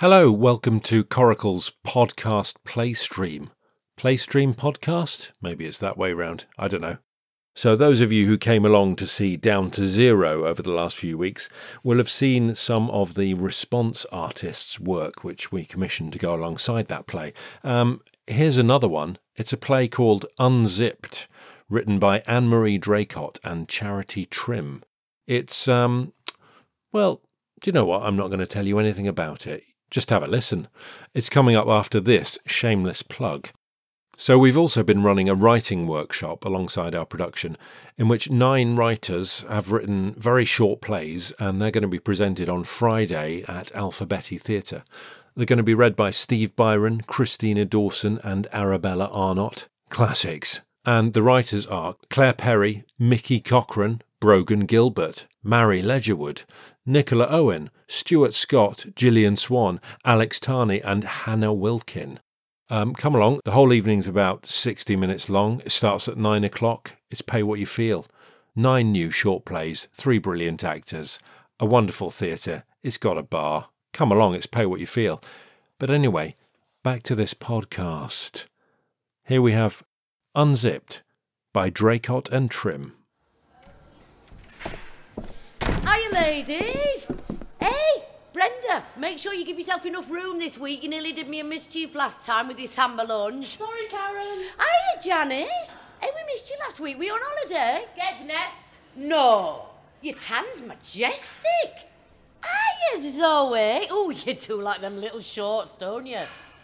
Hello, welcome to Coracle's podcast Playstream. Playstream podcast? Maybe it's that way round. I don't know. So, those of you who came along to see Down to Zero over the last few weeks will have seen some of the response artists' work, which we commissioned to go alongside that play. Um, here's another one. It's a play called Unzipped, written by Anne Marie Draycott and Charity Trimm. It's, um, well, do you know what? I'm not going to tell you anything about it. Just have a listen. It's coming up after this shameless plug. So, we've also been running a writing workshop alongside our production, in which nine writers have written very short plays, and they're going to be presented on Friday at Alphabetti Theatre. They're going to be read by Steve Byron, Christina Dawson, and Arabella Arnott. Classics. And the writers are Claire Perry, Mickey Cochran, Brogan Gilbert, Mary Ledgerwood, Nicola Owen, Stuart Scott, Gillian Swan, Alex Tarney, and Hannah Wilkin. Um, come along. The whole evening's about 60 minutes long. It starts at 9 o'clock. It's pay what you feel. Nine new short plays, three brilliant actors, a wonderful theatre. It's got a bar. Come along, it's pay what you feel. But anyway, back to this podcast. Here we have Unzipped by Draycott and Trimm. Hiya, ladies. Hey, Brenda, make sure you give yourself enough room this week. You nearly did me a mischief last time with your samba lunch. Sorry, Karen. Hiya, Janice. Hey, we missed you last week. Were you on holiday? Skegness. No. Your tan's majestic. Hiya, Zoe. Oh, you do like them little shorts, don't you?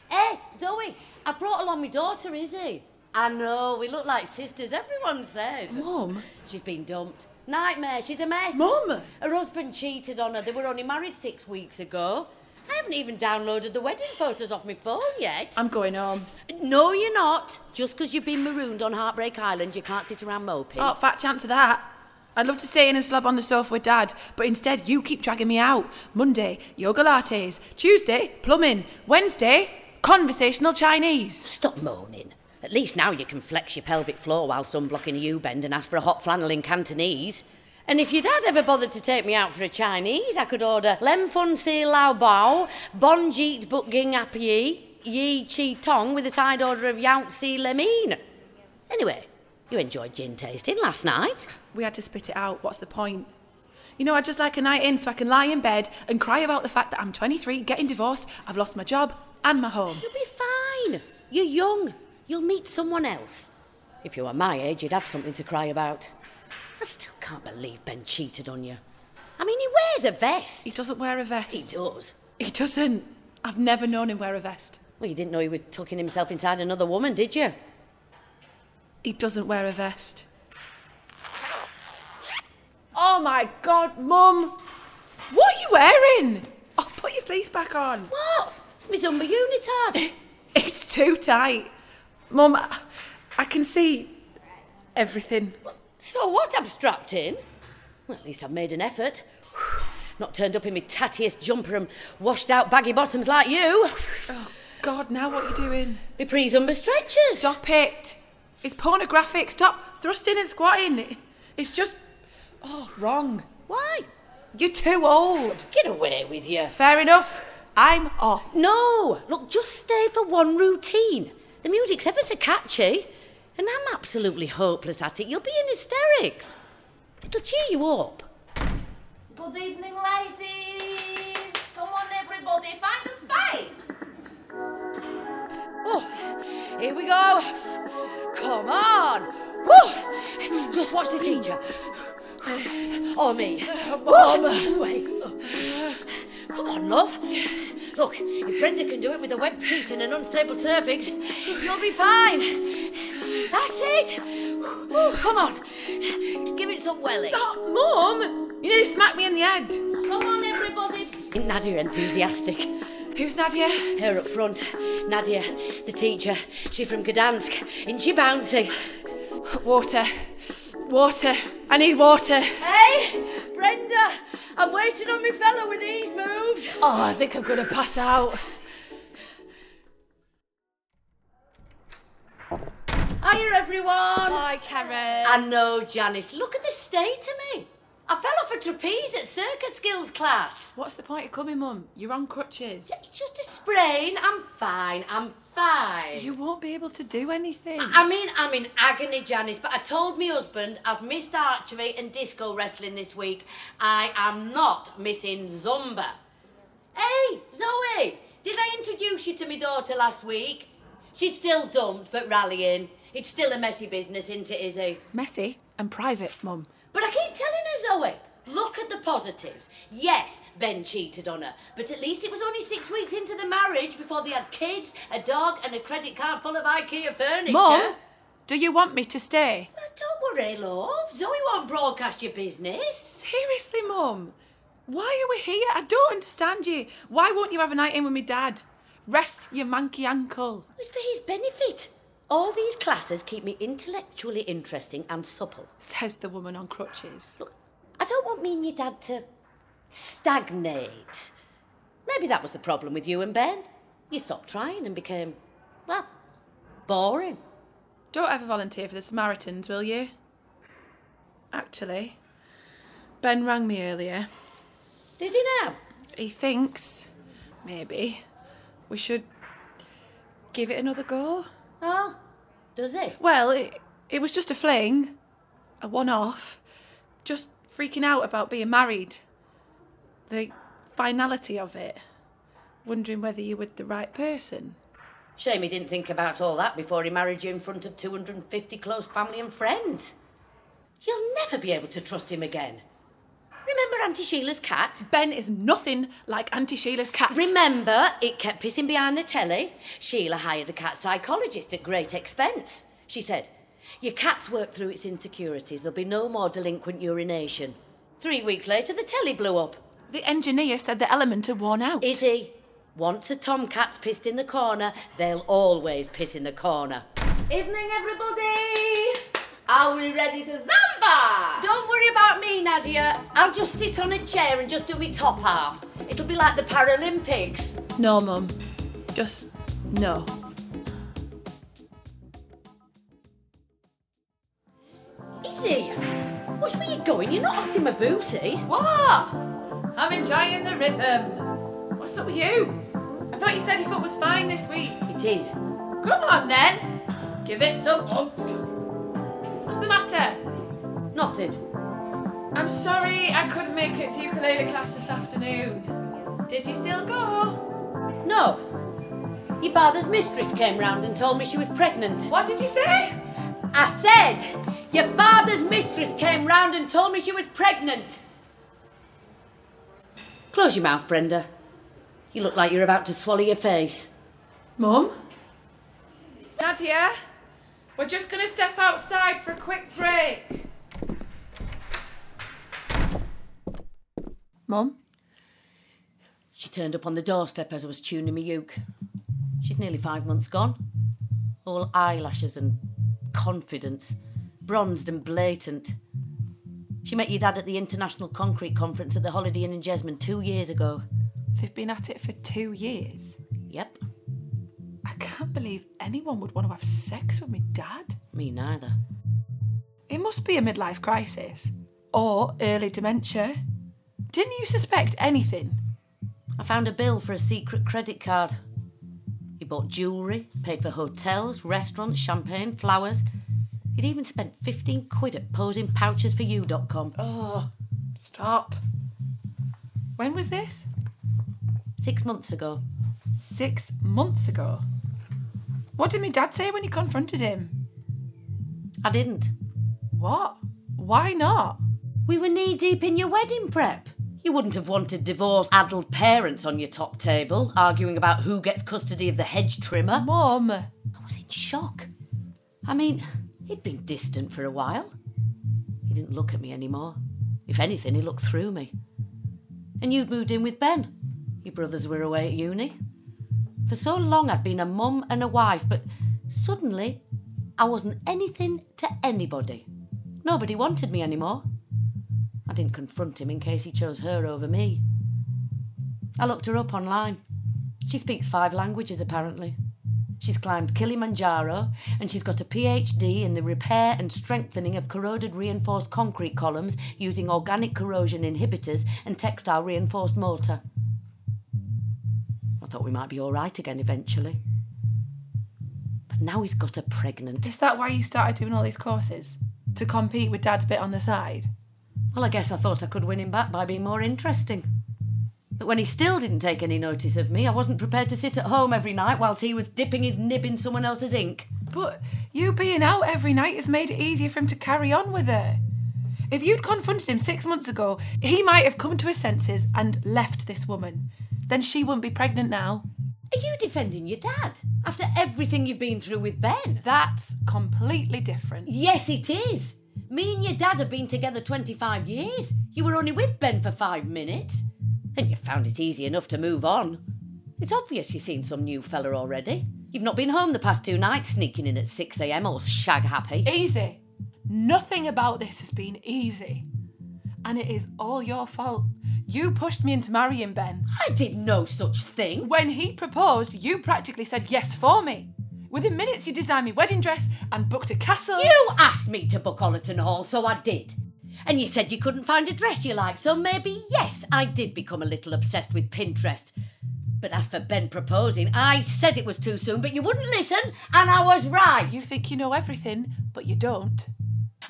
Hey, Zoe, I brought along my daughter, Izzy. I know, we look like sisters, everyone says. Mum? She's been dumped. Nightmare, she's a mess. Mum? Her husband cheated on her. They were only married six weeks ago. I haven't even downloaded the wedding photos off my phone yet. I'm going home. No, you're not. Just because you've been marooned on Heartbreak Island, you can't sit around moping. Oh, fat chance of that. I'd love to stay in and slob on the sofa with Dad, but instead you keep dragging me out. Monday, yogalates. Tuesday, plumbing. Wednesday, conversational Chinese. Stop moaning. At least now you can flex your pelvic floor while sunblocking a U-bend and ask for a hot flannel in Cantonese. And if your dad ever bothered to take me out for a Chinese, I could order Lem Fun Si Lao Bao, Bon Jeet Buk Ging Ap Yi, Yi Chi Tong with a side order of Yao Si Lemine. Anyway, you enjoyed gin tasting last night. We had to spit it out. What's the point? You know, I'd just like a night in so I can lie in bed and cry about the fact that I'm 23, getting divorced, I've lost my job and my home. You'll be fine. You're young. You'll meet someone else. If you were my age, you'd have something to cry about. I still can't believe Ben cheated on you. I mean, he wears a vest. He doesn't wear a vest. He does. He doesn't. I've never known him wear a vest. Well, you didn't know he was tucking himself inside another woman, did you? He doesn't wear a vest. Oh my god, Mum! What are you wearing? Oh, put your fleece back on. What? It's my Zumba unitard. It's too tight. Mum, I- can see everything. so what, abstracting? Well, at least I've made an effort. Not turned up in my tattiest jumper and washed out baggy bottoms like you. Oh God, now what are you doing? My pre-Zumba stretchers. Stop it! It's pornographic. Stop thrusting and squatting. It's just, oh, wrong. Why? You're too old. Get away with you. Fair enough. I'm off. No, look, just stay for one routine. The music's ever so catchy, and I'm absolutely hopeless at it. You'll be in hysterics. It'll cheer you up. Good evening, ladies. Come on, everybody, find a space. Oh, here we go. Come on. Whew. Just watch the teacher. Or me. Mom. Wait. Come on, love. Look, if Brenda can do it with a wet feet and an unstable cervix, you'll be fine. That's it. Whew, Come on. Give it some welly. Oh, Mum! You nearly smacked me in the head. Come on, everybody. Isn't Nadia enthusiastic? Who's Nadia? Her up front. Nadia, the teacher. She's from Gdansk. Isn't she bouncy? Water. Water. I need water. Hey, I'm waiting on my fella with these moves. Oh, I think I'm gonna pass out. Hiya, everyone. Hi, Karen. I know, Janice. Look at the state of me. I fell off a trapeze at circus skills class. What's the point of coming, Mum? You're on crutches. It's just a sprain. I'm fine. I'm fine. You won't be able to do anything. I mean, I'm in agony, Janice, but I told my husband I've missed archery and disco wrestling this week. I am not missing Zumba. Hey, Zoe, did I introduce you to my daughter last week? She's still dumped, but rallying. It's still a messy business, isn't it, Izzy? Messy and private, Mum. But I keep telling her, Zoe, look at the positives. Yes, Ben cheated on her, but at least it was only six weeks into the marriage before they had kids, a dog, and a credit card full of IKEA furniture. Mum, do you want me to stay? Well, don't worry, love. Zoe won't broadcast your business. Seriously, Mum. Why are we here? I don't understand you. Why won't you have a night in with me dad? Rest your monkey ankle. It's for his benefit. All these classes keep me intellectually interesting and supple. Says the woman on crutches. Look, I don't want me and your dad to stagnate. Maybe that was the problem with you and Ben. You stopped trying and became, well, boring. Don't ever volunteer for the Samaritans, will you? Actually, Ben rang me earlier. Did he now? He thinks, maybe, we should give it another go. Oh, does he? Well, it, it was just a fling, a one off. Just freaking out about being married. The finality of it. Wondering whether you were the right person. Shame he didn't think about all that before he married you in front of 250 close family and friends. You'll never be able to trust him again. Remember Auntie Sheila's cat? Ben is nothing like Auntie Sheila's cat. Remember, it kept pissing behind the telly. Sheila hired a cat psychologist at great expense. She said, Your cat's worked through its insecurities. There'll be no more delinquent urination. Three weeks later, the telly blew up. the engineer said the element had worn out. Is he? once a tomcat's pissed in the corner, they'll always piss in the corner. Evening, everybody! Are we ready to Zamba? Don't worry about me, Nadia. I'll just sit on a chair and just do my top half. It'll be like the Paralympics. No, Mum. Just no. Izzy, which way you going? You're not hot in my booty. What? I'm enjoying the rhythm. What's up with you? I thought you said your foot was fine this week. It is. Come on then. Give it some oomph. What's the matter? Nothing. I'm sorry I couldn't make it to ukulele class this afternoon. Did you still go? No. Your father's mistress came round and told me she was pregnant. What did you say? I said, your father's mistress came round and told me she was pregnant. Close your mouth, Brenda. You look like you're about to swallow your face. Mum? Nadia, we're just going to step outside for a quick break. Mum? She turned up on the doorstep as I was tuning my uke. She's nearly five months gone. All eyelashes and confidence, bronzed and blatant. She met your dad at the International Concrete Conference at the Holiday Inn in Jesmond two years ago. They've been at it for two years. Yep, I can't believe anyone would want to have sex with my dad. me neither. It must be a midlife crisis or early dementia. Didn't you suspect anything? I found a bill for a secret credit card. He bought jewellery, paid for hotels, restaurants, champagne, flowers. He'd even spent 15 quid at posingpouchesforyou.com. pouches for you.com. Oh, stop. When was this? Six months ago. Six months ago. What did my dad say when you confronted him? I didn't. What? Why not? We were knee deep in your wedding prep. You wouldn't have wanted divorced addled parents on your top table, arguing about who gets custody of the hedge trimmer. Mum. I was in shock. I mean, he'd been distant for a while. He didn't look at me anymore. If anything, he looked through me. And you'd moved in with Ben. Your brothers were away at uni. For so long, I'd been a mum and a wife, but suddenly, I wasn't anything to anybody. Nobody wanted me anymore. I didn't confront him in case he chose her over me. I looked her up online. She speaks five languages, apparently. She's climbed Kilimanjaro and she's got a PhD in the repair and strengthening of corroded reinforced concrete columns using organic corrosion inhibitors and textile reinforced mortar. I thought we might be all right again eventually. But now he's got her pregnant. Is that why you started doing all these courses? To compete with Dad's bit on the side? Well, I guess I thought I could win him back by being more interesting. But when he still didn't take any notice of me, I wasn't prepared to sit at home every night whilst he was dipping his nib in someone else's ink. But you being out every night has made it easier for him to carry on with it. If you'd confronted him six months ago, he might have come to his senses and left this woman. Then she wouldn't be pregnant now. Are you defending your dad after everything you've been through with Ben? That's completely different. Yes, it is. Me and your dad have been together 25 years. You were only with Ben for five minutes. And you found it easy enough to move on. It's obvious you've seen some new fella already. You've not been home the past two nights, sneaking in at 6am all shag happy. Easy. Nothing about this has been easy. And it is all your fault. You pushed me into marrying Ben. I did no such thing. When he proposed, you practically said yes for me. Within minutes, you designed me wedding dress and booked a castle. You asked me to book Ollerton Hall, so I did. And you said you couldn't find a dress you liked, so maybe, yes, I did become a little obsessed with Pinterest. But as for Ben proposing, I said it was too soon, but you wouldn't listen, and I was right. You think you know everything, but you don't.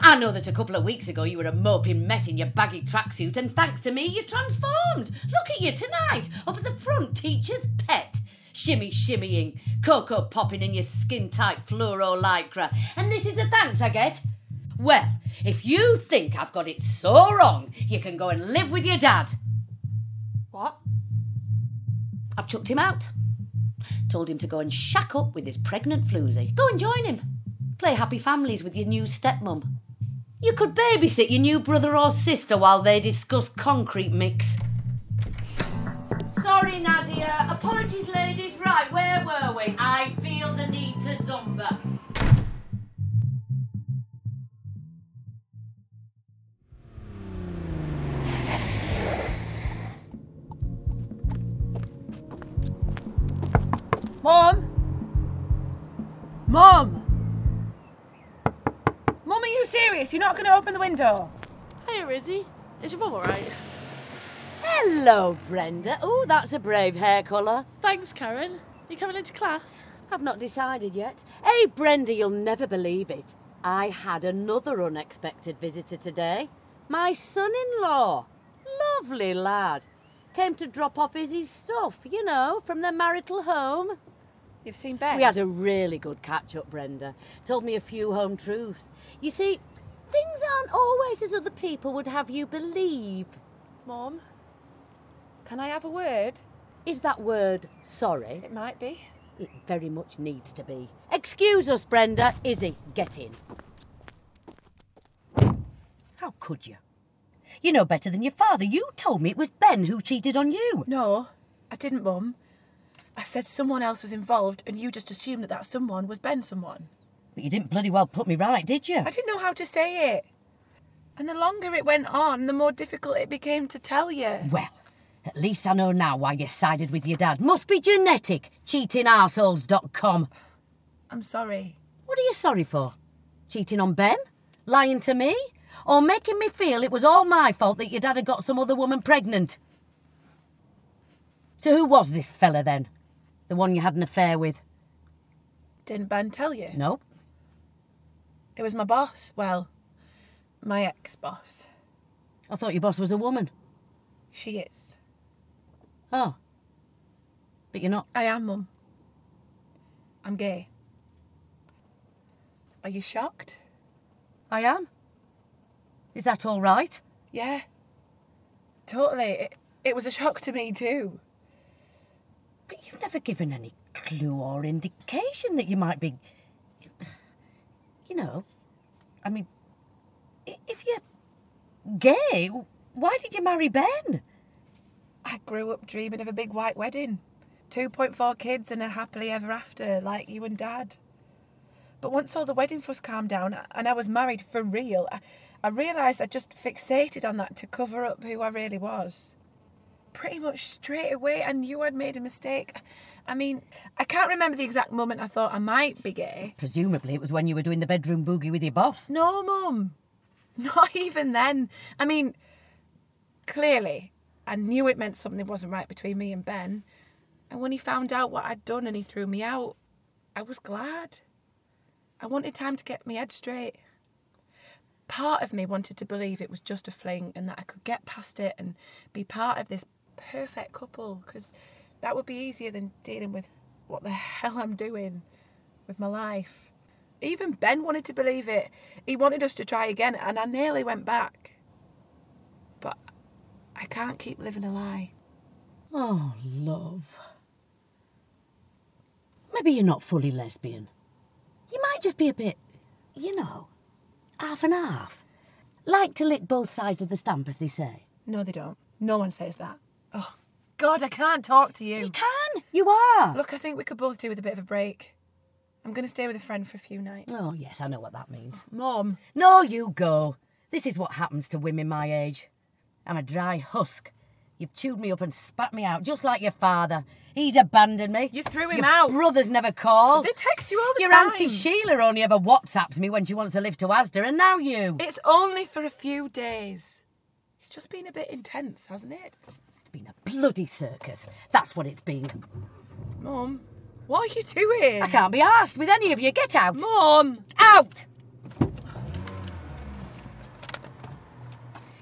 I know that a couple of weeks ago you were a moping mess in your baggy tracksuit, and thanks to me, you've transformed. Look at you tonight, up at the front, teacher's pet. Shimmy shimmying, cocoa popping in your skin tight fluoro lycra. And this is the thanks I get. Well, if you think I've got it so wrong, you can go and live with your dad. What? I've chucked him out. Told him to go and shack up with his pregnant floozy. Go and join him. Play happy families with your new stepmum. You could babysit your new brother or sister while they discuss concrete mix. Sorry, Nadia. Apologies, ladies. Right, where were we? I feel the need to zumba. Mom? Mom! Mum, are you serious? You're not going to open the window? Hey, Rizzy. Is your mum alright? Hello, Brenda. Oh, that's a brave hair colour. Thanks, Karen. You coming into class? I've not decided yet. Hey, Brenda, you'll never believe it. I had another unexpected visitor today. My son in law. Lovely lad. Came to drop off Izzy's stuff, you know, from their marital home. You've seen Ben? We had a really good catch up, Brenda. Told me a few home truths. You see, things aren't always as other people would have you believe. Mum? Can I have a word? Is that word sorry? It might be. It very much needs to be. Excuse us, Brenda. Izzy, get in. How could you? You know better than your father. You told me it was Ben who cheated on you. No, I didn't, Mum. I said someone else was involved and you just assumed that that someone was Ben someone. But you didn't bloody well put me right, did you? I didn't know how to say it. And the longer it went on, the more difficult it became to tell you. Well, at least I know now why you sided with your dad. Must be genetic. Cheatingarseholes.com. I'm sorry. What are you sorry for? Cheating on Ben? Lying to me? Or making me feel it was all my fault that your dad had got some other woman pregnant? So who was this fella then? The one you had an affair with? Didn't Ben tell you? No. It was my boss. Well, my ex boss. I thought your boss was a woman. She is. Oh. But you're not. I am, Mum. I'm gay. Are you shocked? I am. Is that all right? Yeah. Totally. It, it was a shock to me, too. But you've never given any clue or indication that you might be. You know, I mean, if you're gay, why did you marry Ben? I grew up dreaming of a big white wedding. 2.4 kids and a happily ever after, like you and Dad. But once all the wedding fuss calmed down and I was married for real, I, I realised I just fixated on that to cover up who I really was. Pretty much straight away I knew I'd made a mistake. I mean, I can't remember the exact moment I thought I might be gay. Presumably it was when you were doing the bedroom boogie with your boss. No, Mum. Not even then. I mean, clearly, I knew it meant something wasn't right between me and Ben. And when he found out what I'd done and he threw me out, I was glad. I wanted time to get my head straight. Part of me wanted to believe it was just a fling and that I could get past it and be part of this perfect couple because that would be easier than dealing with what the hell I'm doing with my life. Even Ben wanted to believe it. He wanted us to try again, and I nearly went back. But I can't keep living a lie. Oh, love. Maybe you're not fully lesbian. You might just be a bit, you know, half and half. Like to lick both sides of the stamp, as they say. No, they don't. No one says that. Oh, God, I can't talk to you. You can. You are. Look, I think we could both do with a bit of a break. I'm going to stay with a friend for a few nights. Oh, yes, I know what that means. Oh, Mom, No, you go. This is what happens to women my age. I'm a dry husk. You've chewed me up and spat me out, just like your father. He'd abandoned me. You threw him your out. brothers never call. they text you all the Your time. Your auntie Sheila only ever WhatsApps me when she wants to live to Asda, and now you. It's only for a few days. It's just been a bit intense, hasn't it? It's been a bloody circus. That's what it's been. Mom, what are you doing? I can't be asked with any of you. Get out. Mom! Out!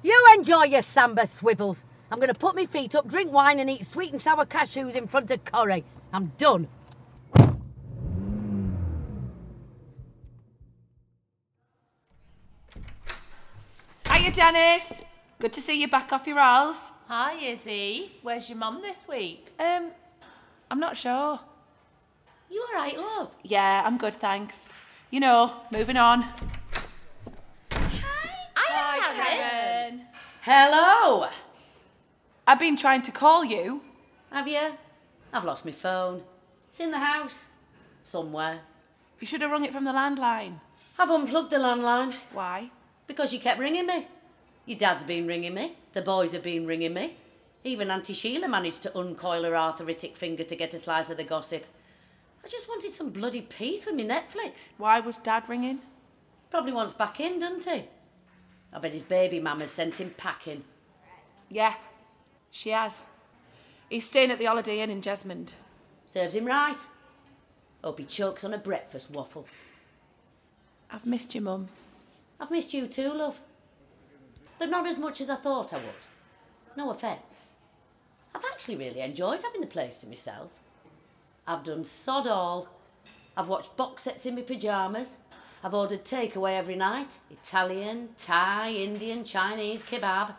You enjoy your samba swivels. I'm going to put my feet up, drink wine, and eat sweet and sour cashews in front of Corrie. I'm done. Hiya, Janice. Good to see you back off your rolls. Hi, Izzy. Where's your mum this week? Um, I'm not sure. You all right, love? Yeah, I'm good, thanks. You know, moving on. Hi, I am Karen. Hello. I've been trying to call you. Have you? I've lost my phone. It's in the house. Somewhere. You should have rung it from the landline. I've unplugged the landline Why? because you kept ringing me. Your dad's been ringing me. The boys have been ringing me. Even Auntie Sheila managed to uncoil her arthritic finger to get a slice of the gossip. I just wanted some bloody peace with my Netflix. Why was Dad ringing? Probably wants back in, doesn't he? I bet his baby mama's sent him packing. Yeah, she has. He's staying at the Holiday Inn in Jesmond. Serves him right. Hope he chokes on a breakfast waffle. I've missed you, Mum. I've missed you too, love. But not as much as I thought I would. No offence. I've actually really enjoyed having the place to myself. I've done sod all. I've watched box sets in my pyjamas. I've ordered takeaway every night Italian, Thai, Indian, Chinese, kebab.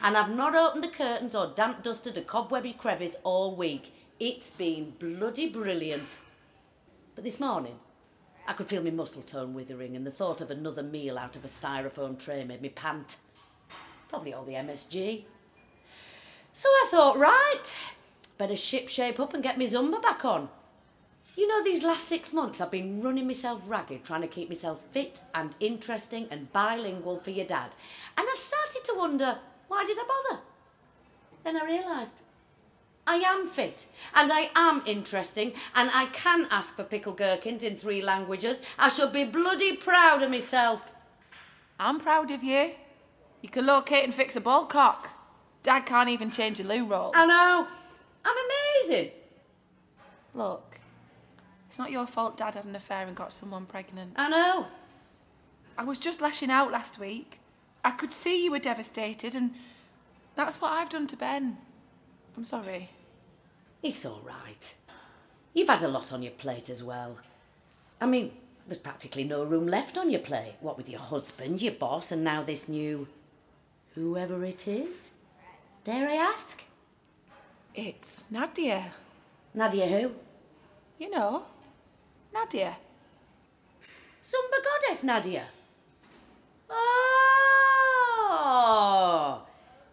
And I've not opened the curtains or damp dusted a cobwebby crevice all week. It's been bloody brilliant. But this morning, I could feel my muscle tone withering, and the thought of another meal out of a styrofoam tray made me pant. Probably all the MSG. So I thought, right, better ship shape up and get my Zumba back on. You know, these last six months I've been running myself ragged trying to keep myself fit and interesting and bilingual for your dad. And I started to wonder, why did I bother? Then I realised I am fit and I am interesting and I can ask for pickle gherkins in three languages. I should be bloody proud of myself. I'm proud of you. You can locate and fix a ball cock. Dad can't even change a loo roll. I know. I'm amazing. Look, it's not your fault Dad had an affair and got someone pregnant. I know. I was just lashing out last week. I could see you were devastated, and that's what I've done to Ben. I'm sorry. It's all right. You've had a lot on your plate as well. I mean, there's practically no room left on your plate. What with your husband, your boss, and now this new. Whoever it is? Dare I ask? It's Nadia. Nadia who? You know, Nadia. Zumba goddess Nadia. Oh,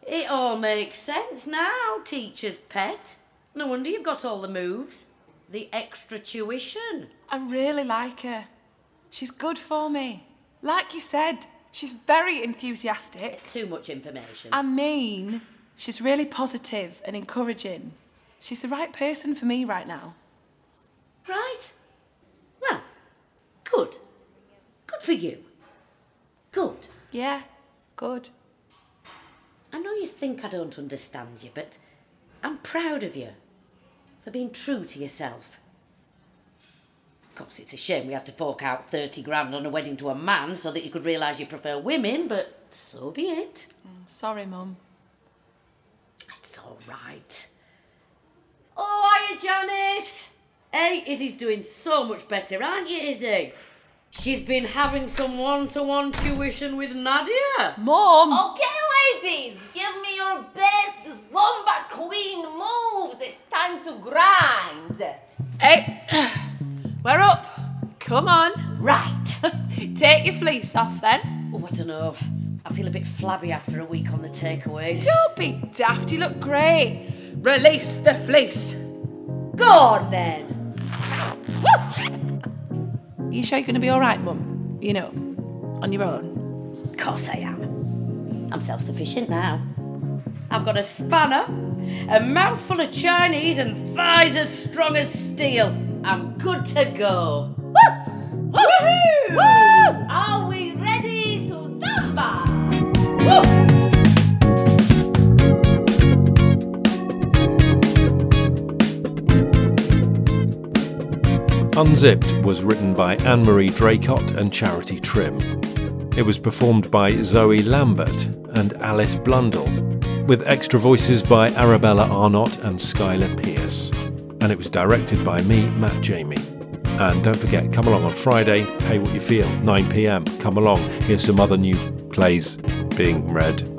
it all makes sense now, teacher's pet. No wonder you've got all the moves. The extra tuition. I really like her. She's good for me. Like you said, she's very enthusiastic. Too much information. I mean, She's really positive and encouraging. She's the right person for me right now. Right? Well, good. Good for you. Good. Yeah, good. I know you think I don't understand you, but I'm proud of you for being true to yourself. Of course, it's a shame we had to fork out 30 grand on a wedding to a man so that you could realise you prefer women, but so be it. Mm, sorry, Mum. It's all right. Oh, hiya, Janice! Hey, Izzy's doing so much better, aren't you, Izzy? She's been having some one-to-one tuition with Nadia. Mum! Okay, ladies, give me your best Zumba queen moves. It's time to grind. Hey, we're up. Come on. Right. Take your fleece off then. Oh, I don't know. I feel a bit flabby after a week on the takeaways. Don't be daft, you look great. Release the fleece. Go on then. You sure you're going to be all right, Mum? You know, on your own. Of course I am. I'm self-sufficient now. I've got a spanner, a mouthful of Chinese, and thighs as strong as steel. I'm good to go. Woo! Woohoo! Woo! Are we ready to Zumba? Unzipped was written by Anne Marie Draycott and Charity Trimm. It was performed by Zoe Lambert and Alice Blundell, with extra voices by Arabella Arnott and Skyla Pearce. And it was directed by me, Matt Jamie. And don't forget, come along on Friday, pay what you feel, 9 pm. Come along, here's some other new plays being read.